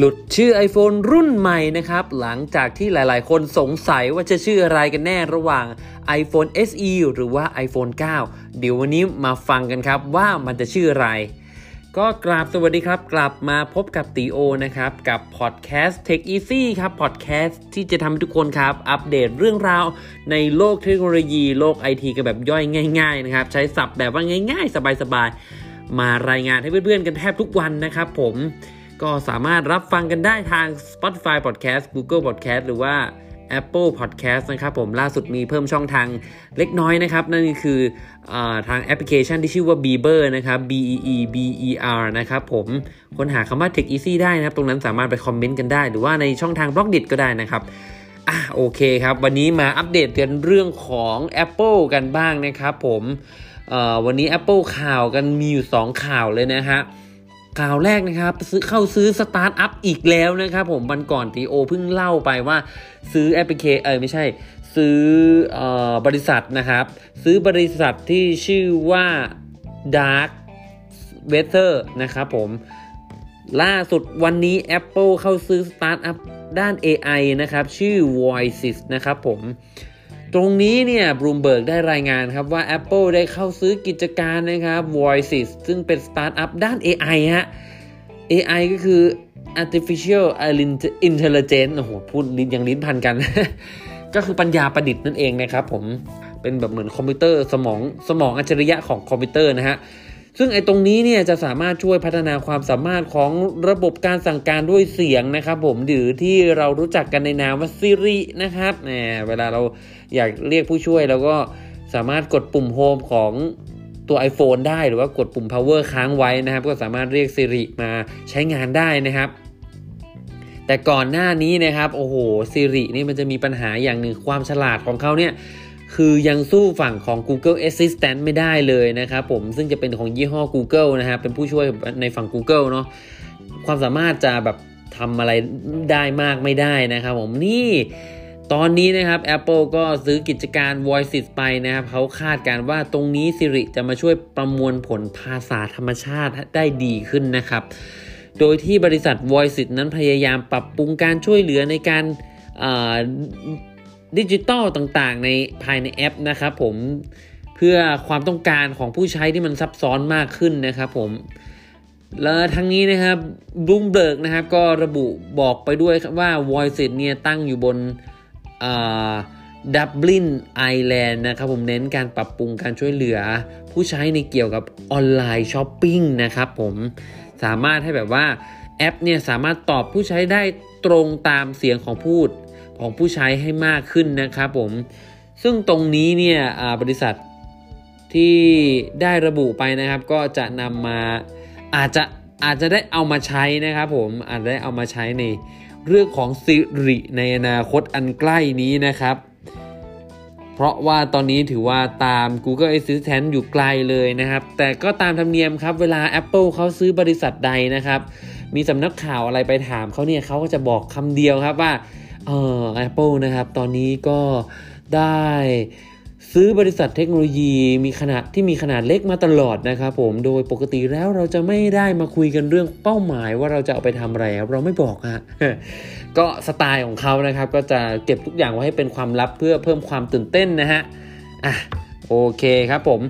หลุดชื่อ iPhone รุ่นใหม่นะครับ หลังจากที่หลายๆ คนสงสัยว่าจะชื่ออะไรกันแน่ระหว่าง iPhone SE หรือว่า iPhone 9 เดี๋ยววันนี้มาฟังกันครับว่ามันจะชื่ออะไร ก็กราบสวัสดีครับ กลับมาพบกับตีโอนะครับ กับพอดแคสต์ Tech Easy ครับพอดแคสต์ที่จะทำให้ทุกคนครับ อัปเดตเรื่องราวในโลกเทคโนโลยีโลกไอทีกันแบบย่อยง่าย ๆ นะครับ ใช้ศัพท์แบบว่าง่าย ๆ สบายๆมารายงานให้เพื่อนๆกันแทบทุกวันนะครับผม ก็สามารถรับฟังกันได้ทาง Spotify Podcast Google Podcast หรือว่า Apple Podcast นะครับผมล่าสุดมีเพิ่มช่องทางเล็กน้อยนะครับ นั่นคืออทางแอปพลิเคชันที่ชื่อว่า Beber นะครับ B E E B E R นะครับผมค้นหาคำว่า Tech Easy ได้นะครับ ตรงนั้นสามารถไปคอมเมนต์กันได้ หรือว่าในช่องทาง Blockdit็ได้นะครับอะโอเคครับ วันนี้มาอัปเดตกันเรื่องของ Apple กันบ้างนะครับผมวันนี้ Apple ข่าวกันมีอยู่ 2 ข่าวเลยนะฮะ ข่าวแรกนะครับซื้อเข้าซื้อสตาร์ทอัพอีกแล้วนะครับผมวันก่อนทีโอเพิ่งเล่าไปว่าซื้อแอปพลิเคเออไม่ใช่ ซื้ออบริษัทนะครับ ซื้อบริษัทที่ชื่อว่า Dark Weather นะครับผมล่าสุดวันนี้ Apple เข้าซื้อสตาร์ทอัพด้าน AI นะครับ ชื่อ Voysis นะครับผม ตรงนี้เนี่ยบลูมเบิร์กได้รายงานครับว่า Apple ได้เข้าซื้อกิจการนะครับ Voysis ซึ่งเป็นสตาร์ทอัพด้าน AI ฮะ AI ก็คือ artificial intelligence โอ้โห พูดลิ้นยังลิ้นพันกัน ก็คือปัญญาประดิษฐ์นั่นเองนะครับผม เป็นแบบเหมือนคอมพิวเตอร์สมองสมองอัจฉริยะของคอมพิวเตอร์นะฮะ ซึ่งไอ้ตรงนี้เนี่ยจะสามารถช่วยพัฒนาความสามารถของระบบการสั่งการด้วยเสียงนะครับผมหรือที่เรารู้จักกันในนามว่า Siri นะครับแหมเวลาเราอยากเรียกผู้ช่วยเราก็สามารถกดปุ่ม Home ของตัว iPhone ได้หรือว่ากดปุ่ม power ค้างไว้นะครับ ก็สามารถเรียก Siri มาใช้งานได้นะครับ แต่ก่อนหน้านี้นะครับ โอ้โห Siri นี่มันจะมีปัญหาอย่างหนึ่งความฉลาดของเขาเนี่ย คือยังสู้ฝั่งของ Google Assistant ไม่ได้เลยนะครับผมซึ่งจะเป็นของยี่ห้อ Google นะครับเป็นผู้ช่วยในฝั่ง Google เนาะความสามารถจะแบบทำอะไรได้มากไม่ได้นะครับผมนี่ตอนนี้นะครับ Apple ก็ซื้อกิจการ Voices ไปนะครับเขาคาดการว่าตรงนี้ Siri จะมาช่วยประมวลผลภาษาธรรมชาติได้ดีขึ้นนะครับ โดยที่บริษัท Voices นั้นพยายามปรับปรุงการช่วยเหลือในการ ดิจิตอลต่างๆ ในภายในแอปนะครับผมเพื่อความต้องการของผู้ใช้ที่มันซับซ้อนมากขึ้นนะครับผมและทั้งนี้นะครับบลูมเบิร์กนะครับก็ระบุบอกไปด้วยว่า Voysis เนี่ยตั้งอยู่บนดับลินไอร์แลนด์นะครับผมเน้นการปรับปรุงการช่วยเหลือ ผู้ใช้ในเกี่ยวกับ online shopping นะครับผมสามารถให้แบบว่าแอปเนี่ยสามารถตอบผู้ใช้ได้ตรงตามเสียงของพูด ของผู้ใช้ให้มากขึ้นนะครับผมซึ่งตรงนี้เนี่ยบริษัทที่ได้ระบุไปนะครับ ก็จะนำมาอาจจะอาจจะได้เอามาใช้นะครับผมอาจจะได้เอามาใช้ในเรื่องของสิริในอนาคตอันใกล้นี้นะครับ เพราะว่าตอนนี้ถือว่าตาม Google Assistant อยู่ไกลเลยนะครับ แต่ก็ตามธรรมเนียมครับ เวลา Apple เขาซื้อบริษัทใดนะครับ มีสำนักข่าวอะไรไปถามเขาเนี่ยเขาก็จะบอกคำเดียวครับว่า เออ Apple นะครับ ตอนนี้ก็ได้ซื้อบริษัทเทคโนโลยีมีขนาดที่มีขนาดเล็กมาตลอดนะครับผมโดยปกติแล้วเราจะไม่ได้มาคุยกันเรื่องเป้าหมายว่าเราจะเอาไปทำอะไรเราไม่บอกฮะก็สไตล์ของเขานะครับ ก็จะเก็บทุกอย่างไว้ให้เป็นความลับเพื่อเพิ่มความตื่นเต้นนะฮะอะโอเคครับผม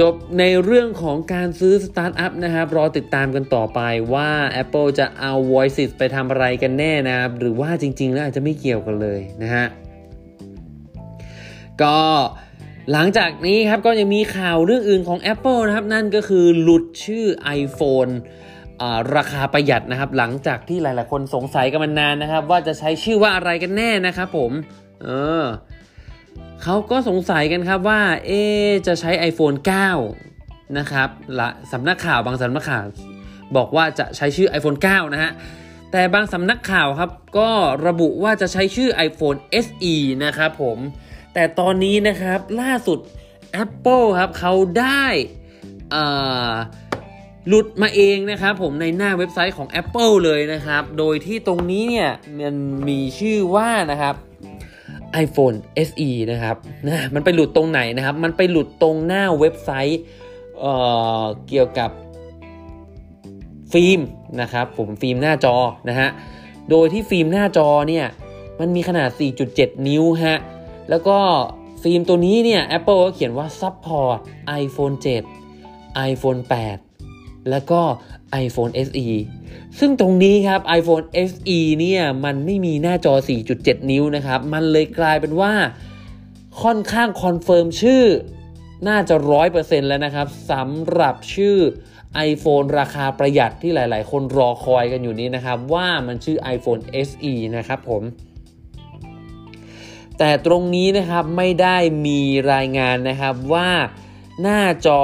จบในเรื่องของการซื้อสตาร์ทอัพนะครับ รอติดตามกันต่อไปว่า Apple จะเอา Voysis ไปทำอะไรกันแน่นะครับ หรือว่าจริง ๆ แล้วอาจจะไม่เกี่ยวกันเลยนะฮะ ก็หลังจากนี้ครับก็ยังมีข่าวเรื่องอื่นของ Apple นะครับ นั่นก็คือหลุดชื่อ iPhone ราคาประหยัดนะครับ หลังจากที่หลาย ๆ คนสงสัยกันมานานนะครับ ว่าจะใช้ชื่อว่าอะไรกันแน่นะครับผม เออ เขาก็สงสัยกันครับว่า เอจะใช้ iPhone 9 นะครับละสำนักข่าวบางสำนักข่าวบอกว่าจะใช้ชื่อ iPhone 9 นะฮะ แต่บางสำนักข่าวครับ ก็ระบุว่าจะใช้ชื่อ iPhone SE นะครับผม แต่ตอนนี้นะครับล่าสุด Apple ครับเขาได้หลุดมาเองนะครับผมในหน้าเว็บไซต์ของ Apple เลยนะครับ โดยที่ตรงนี้เนี่ยมันมีชื่อว่านะครับ iPhone SE นะครับนะมันไปหลุดตรงไหนนะครับ มันไปหลุดตรงหน้าเว็บไซต์เเกี่ยวกับฟิล์มนะครับผมฟิล์มหน้าจอนะฮะ โดยที่ฟิล์มหน้าจอเนี่ยมันมีขนาด 4.7 นิ้วฮะ แล้วก็ฟิล์มตัวนี้เนี่ย Apple ก็เขียนว่า support iPhone 7 iPhone 8 แล้วก็ iPhone SE ซึ่งตรงนี้ครับ iPhone SE เนี่ยมันไม่มีหน้าจอ 4.7 นิ้วนะครับ มันเลยกลายเป็นว่าค่อนข้าง confirm ชื่อน่าจะ 100%แล้วนะครับสำหรับชื่อ iPhone ราคาประหยัดที่หลาย ๆ คนรอคอยกันอยู่นี้นะครับ ว่ามันชื่อ iPhone SE นะครับผม แต่ตรงนี้นะครับไม่ได้มีรายงานนะครับว่า หน้าจอ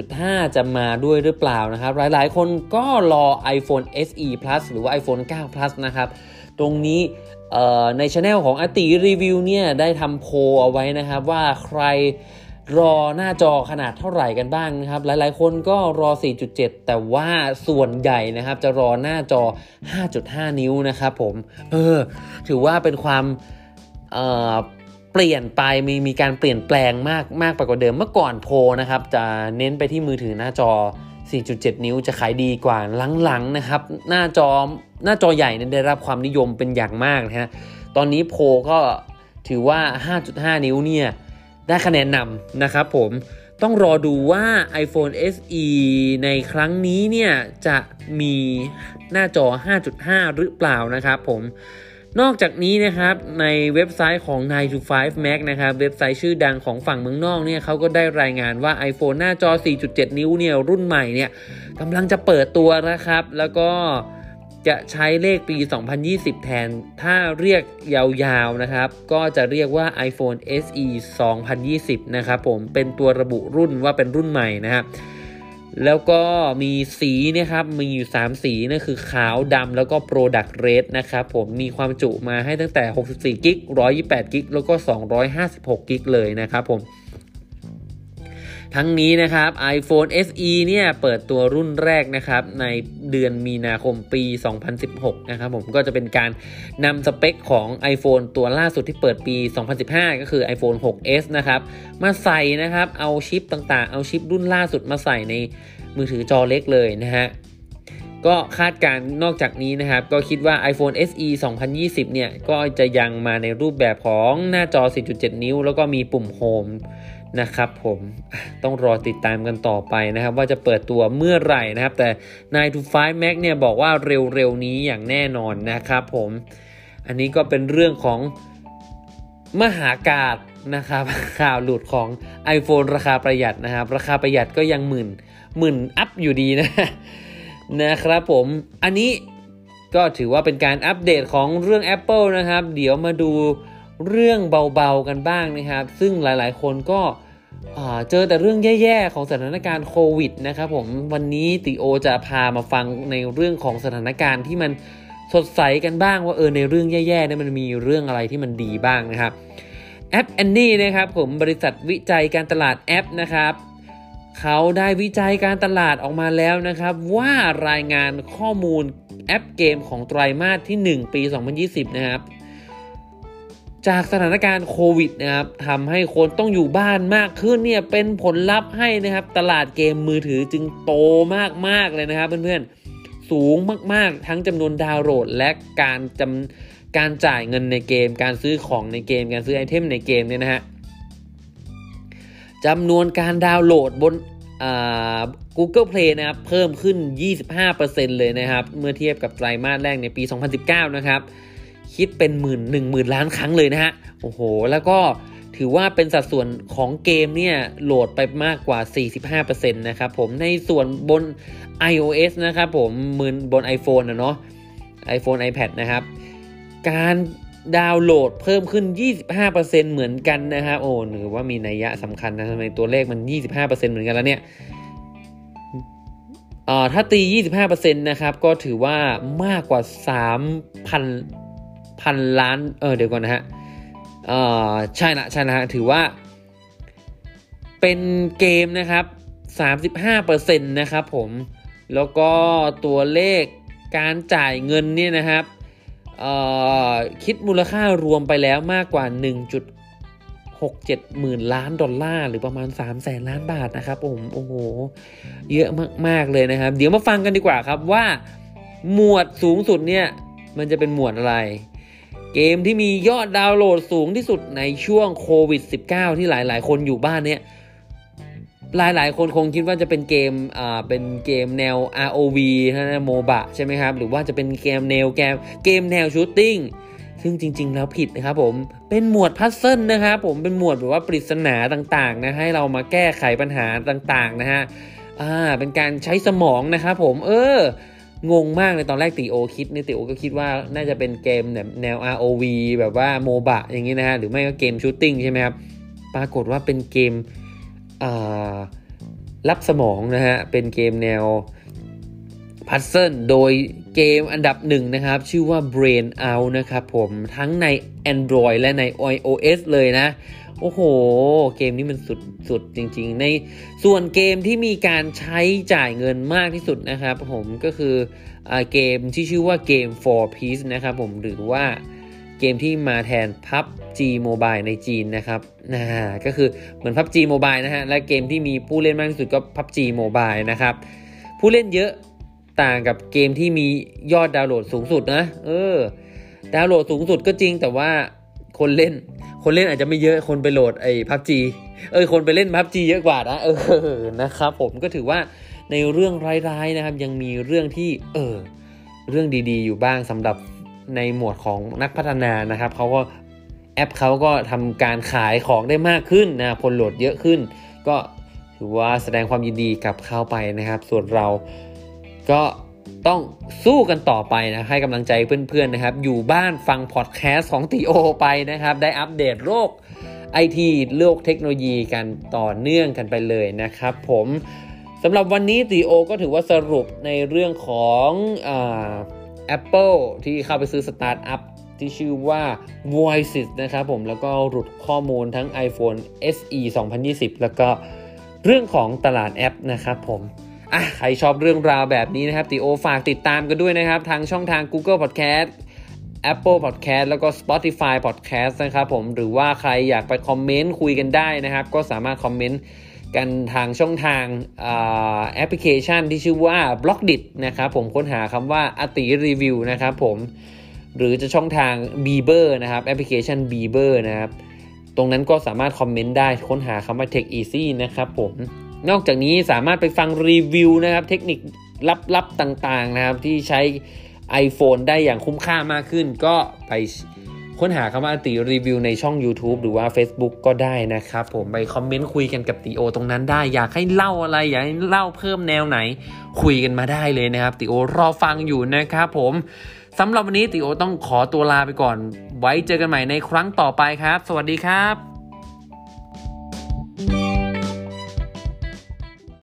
5.5 จะมาด้วยหรือเปล่านะครับ หลายๆ คนก็รอ iPhone SE Plus หรือว่า iPhone 9 Plus นะครับ ตรงนี้ในช anel ของอติรีวิวเนี่ยได้ทำโพเอาไว้นะครับว่าใครรอหน้าจอขนาดเท่าไหร่กันบ้างนะครับ หลายๆ คนก็รอ 4.7 แต่ว่าส่วนใหญ่นะครับ จะรอหน้าจอ 5.5 นิ้วนะครับผม เออ ถือว่าเป็นความเเปลี่ยนไปมีมีการเปลี่ยนแปลงมากมากไปกว่าเดิมเมื่อก่อนโพนะครับจะเน้นไปที่มือถือหน้าจอ 4.7 นิ้วจะขายดีกว่าหลังๆนะครับ หน้าจอหน้าจอใหญ่เนี่ยได้รับความนิยมเป็นอย่างมากนะฮะตอนนี้โพก็ถือว่า 5.5 นิ้วเนี่ยได้คะแนนนำนะครับผมต้องรอดูว่า iPhone SE ในครั้งนี้เนี่ยจะมีหน้าจอ 5.5 หรือเปล่านะครับผม นอกจากนี้นะครับในเว็บไซต์ของ 9 to 5 Mac นะครับเว็บไซต์ชื่อดังของฝั่งเมืองนอกเนี่ยเขาก็ได้รายงานว่า iPhone หน้าจอ 4.7 นิ้วเนี่ยรุ่นใหม่เนี่ยกำลังจะเปิดตัวนะครับ แล้วก็จะใช้เลขปี 2020 แทน ถ้าเรียกยาวๆนะครับ ก็จะเรียกว่า iPhone SE 2020 นะครับผมเป็นตัวระบุรุ่นว่าเป็นรุ่นใหม่นะครับ แล้วก็มีสีนะครับมีอยู่ 3 สีนั่นคือขาวดำแล้วก็ Product Red นะครับผมมีความจุมาให้ตั้งแต่ 64กิก128กิกแล้วก็ 256กิกเลยนะครับผม ทั้งนี้นะครับ iPhone SE เนี่ยเปิดตัวรุ่นแรกนะครับในเดือนมีนาคมปี 2016 นะครับผมก็จะเป็นการนำสเปคของ iPhone ตัวล่าสุดที่เปิดปี 2015 ก็คือ iPhone 6s นะครับมาใส่นะครับเอาชิปต่างๆ เอาชิปรุ่นล่าสุดมาใส่ในมือถือจอเล็กเลยนะฮะก็คาดการนอกจากนี้นะครับ ก็คิดว่า iPhone SE 2020 เนี่ย ก็จะยังมาในรูปแบบของหน้าจอ 4.7 นิ้ว แล้วก็มีปุ่มโฮม นะครับผมต้องรอติดตามกันต่อไปนะครับ ว่าจะเปิดตัวเมื่อไหร่นะครับ แต่9 to 5 Max เนี่ยบอกว่าเร็วๆนี้อย่างแน่นอนนะครับผม อันนี้ก็เป็นเรื่องของมหากาศนะครับข่าวหลุดของ iPhone ราคาประหยัดนะครับ ราคาประหยัดก็ยังหมื่นหมื่นอัพอยู่ดีนะนะครับผมอันนี้ก็ถือว่าเป็นการอัปเดตของเรื่อง Apple นะครับ เดี๋ยวมาดู เรื่องเบาๆกันบ้างนะครับ ซึ่งหลายๆ คนก็เจอแต่เรื่องแย่ๆ ของสถานการณ์โควิดนะครับผมวันนี้ติโอจะพามาฟังในเรื่องของสถานการณ์ที่มันสดใสกันบ้างว่าเออในเรื่องแย่ๆเนี่ยมันมีเรื่องอะไรที่มันดีบ้างนะครับแอปแอนนี่นะครับผมบริษัทวิจัยการตลาดแอปนะครับเขาได้วิจัยการตลาดออกมาแล้วนะครับ ว่ารายงานข้อมูลแอปเกมของไตรมาสที่ 1 ปี 2020 นะครับ จากสถานการณ์โควิดนะครับทำให้คนต้องอยู่บ้านมากขึ้นเนี่ยเป็นผลลัพธ์ให้นะครับ ตลาดเกมมือถือจึงโตมากๆเลยนะครับเพื่อนๆสูงมากๆ ทั้งจำนวนดาวน์โหลด และการจำการจ่ายเงินในเกม การซื้อของในเกม การซื้อไอเทมในเกมเนี่ยนะฮะจำนวนการดาวน์โหลดบน Google Play นะครับ เพิ่มขึ้น 25%เลยนะครับ เมื่อเทียบกับไตรมาสแรกในปี 2019 นะครับ คิดเป็นหมื่นหนึ่งหมื่นล้านครั้งเลยนะฮะ โอ้โห แล้วก็ถือว่าเป็นสัดส่วนของเกมเนี่ยโหลดไปมากกว่า 45%นะครับผม ในส่วนบน iOS นะครับผมมือบน iPhone นะเนาะ iPhone iPad นะครับ การดาวน์โหลดเพิ่มขึ้น 25%เหมือนกันนะครับ โอ้หรือว่ามีนัยยะสำคัญนะทำไมตัวเลขมัน 25%เหมือนกันแล้วเนี่ยถ้าตี 25%นะครับ ก็ถือว่ามากกว่า 3,000 พันล้านเออเดี๋ยวก่อนนะฮะเออใช่ละใช่ละฮะถือว่า เป็นเกมนะครับ35%นะครับผมแล้วก็ตัวเลขการจ่ายเงินเนี่ยนะครับคิดมูลค่ารวมไปแล้วมากกว่า6 7 หมื่นล้านดอลลาร์ หรือประมาณ 3 0 0แสนล้านบาทนะครับผมโอ้โห เยอะมาก ๆ เลยนะครับ เดี๋ยวมาฟังกันดีกว่าครับว่า หมวดสูงสุดเนี่ย มันจะเป็นหมวดอะไร เกมที่มียอดดาวน์โหลดสูงที่สุดในช่วงโควิด -19 ที่หลาย ๆ คนอยู่บ้านเนี่ย หลาย ๆ คนคงคิดว่าจะเป็นเกม อ่า เป็นเกมแนว ROV นะ MOBA ใช่ไหมครับ หรือว่าจะเป็นเกมแนวเกมเกมแนว shooting ซึ่งจริง ๆ แล้วผิดนะครับผม เป็นหมวด puzzle นะครับผม เป็นหมวดแบบว่าปริศนาต่างๆนะให้เรามาแก้ไขปัญหาต่างๆนะฮะ อ่า เป็นการใช้สมองนะครับผม เออ งงมากเลยตอนแรกติโอคิดเนี่ยติโอก็คิดว่าน่าจะเป็นเกมแบบแนว ROV แบบว่า MOBA อย่างนี้นะฮะหรือไม่ก็เกม shooting ใช่ไหมครับปรากฏว่าเป็นเกมลับสมองนะฮะเป็นเกมแนว puzzle โดยเกมอันดับหนึ่งนะครับ ชื่อว่า Brain Out นะครับผมทั้งใน Android และใน iOS เลยนะ โอ้โห เกมนี้มันสุดสุดจริง ๆ ในส่วนเกมที่มีการใช้จ่ายเงินมากที่สุดนะครับผมก็คืออเกมที่ชื่อว่าเกม for Peace นะครับผมหรือว่าเกมที่มาแทน PUBG Mobile ในจีนนะครับนะก็คือเหมือน PUBG Mobile นะฮะและเกมที่มีผู้เล่นมากที่สุดก็ PUBG Mobile นะครับผู้เล่นเยอะต่างกับเกมที่มียอดดาวน์โหลดสูงสุดนะเออดาวน์โหลดสูงสุดก็จริงแต่ว่า คนเล่น คนเล่นอาจจะไม่เยอะคนไปโหลดไอ้พับจีเออคนไปเล่นพับจีเยอะกว่านะเออนะครับผมก็ถือว่าในเรื่องร้ายๆนะครับ ยังมีเรื่องที่เออเรื่องดีๆ อยู่บ้างสำหรับในหมวดของนักพัฒนานะครับเขาก็แอปเขาก็ทำการขายของได้มากขึ้นนะคนโหลดเยอะขึ้น ก็ถือว่าแสดงความยินดีกับเขาไปนะครับ ส่วนเราก็ ต้องสู้กันต่อไปนะให้กำลังใจเพื่อนๆนะครับ อยู่บ้านฟังพอดแคสต์ของตีโอไปนะครับ ได้อัปเดตโลกไอทีโลกเทคโนโลยีกันต่อเนื่องกันไปเลยนะครับผมสำหรับวันนี้ตีโอก็ถือว่าสรุปในเรื่องของแอปเปิลที่เข้าไปซื้อสตาร์ทอัพที่ชื่อว่า Voysis นะครับผมแล้วก็หลุดข้อมูลทั้ง iPhone SE 2020 แล้วก็เรื่องของตลาดแอปนะครับผม อะใครชอบเรื่องราวแบบนี้นะครับติโอฝากติดตามกันด้วยนะครับ ทางช่องทาง Google Podcast Apple Podcast แล้วก็ Spotify Podcast นะครับผมหรือว่าใครอยากไปคอมเมนต์คุยกันได้นะครับ ก็สามารถคอมเมนต์กันทางช่องทางแอปพลิเคชันที่ชื่อว่า b l o กดินะครับผมค้นหาคำว่าอติรีวิวนะครับผมหรือจะช่องทาง b ีเบอร์นะครับแอปพลิเคชัน b ีเบอร์นะครับ ตรงนั้นก็สามารถคอมเมนต์ได้ค้นหาคำว่า Tech Easy นะครับผม นอกจากนี้สามารถไปฟังรีวิวนะครับ เทคนิคลับๆต่างๆนะครับ ที่ใช้ iPhone ได้อย่างคุ้มค่ามากขึ้น ก็ไปค้นหาคำว่าติรีวิวในช่อง YouTube หรือว่า Facebook ก็ได้นะครับ ผมไปคอมเมนต์คุยกันกับติโอตรงนั้นได้ อยากให้เล่าอะไร อยากให้เล่าเพิ่มแนวไหน คุยกันมาได้เลยนะครับติโอรอฟังอยู่นะครับผมสำหรับวันนี้ติโอต้องขอตัวลาไปก่อน ไว้เจอกันใหม่ในครั้งต่อไปครับ สวัสดีครับ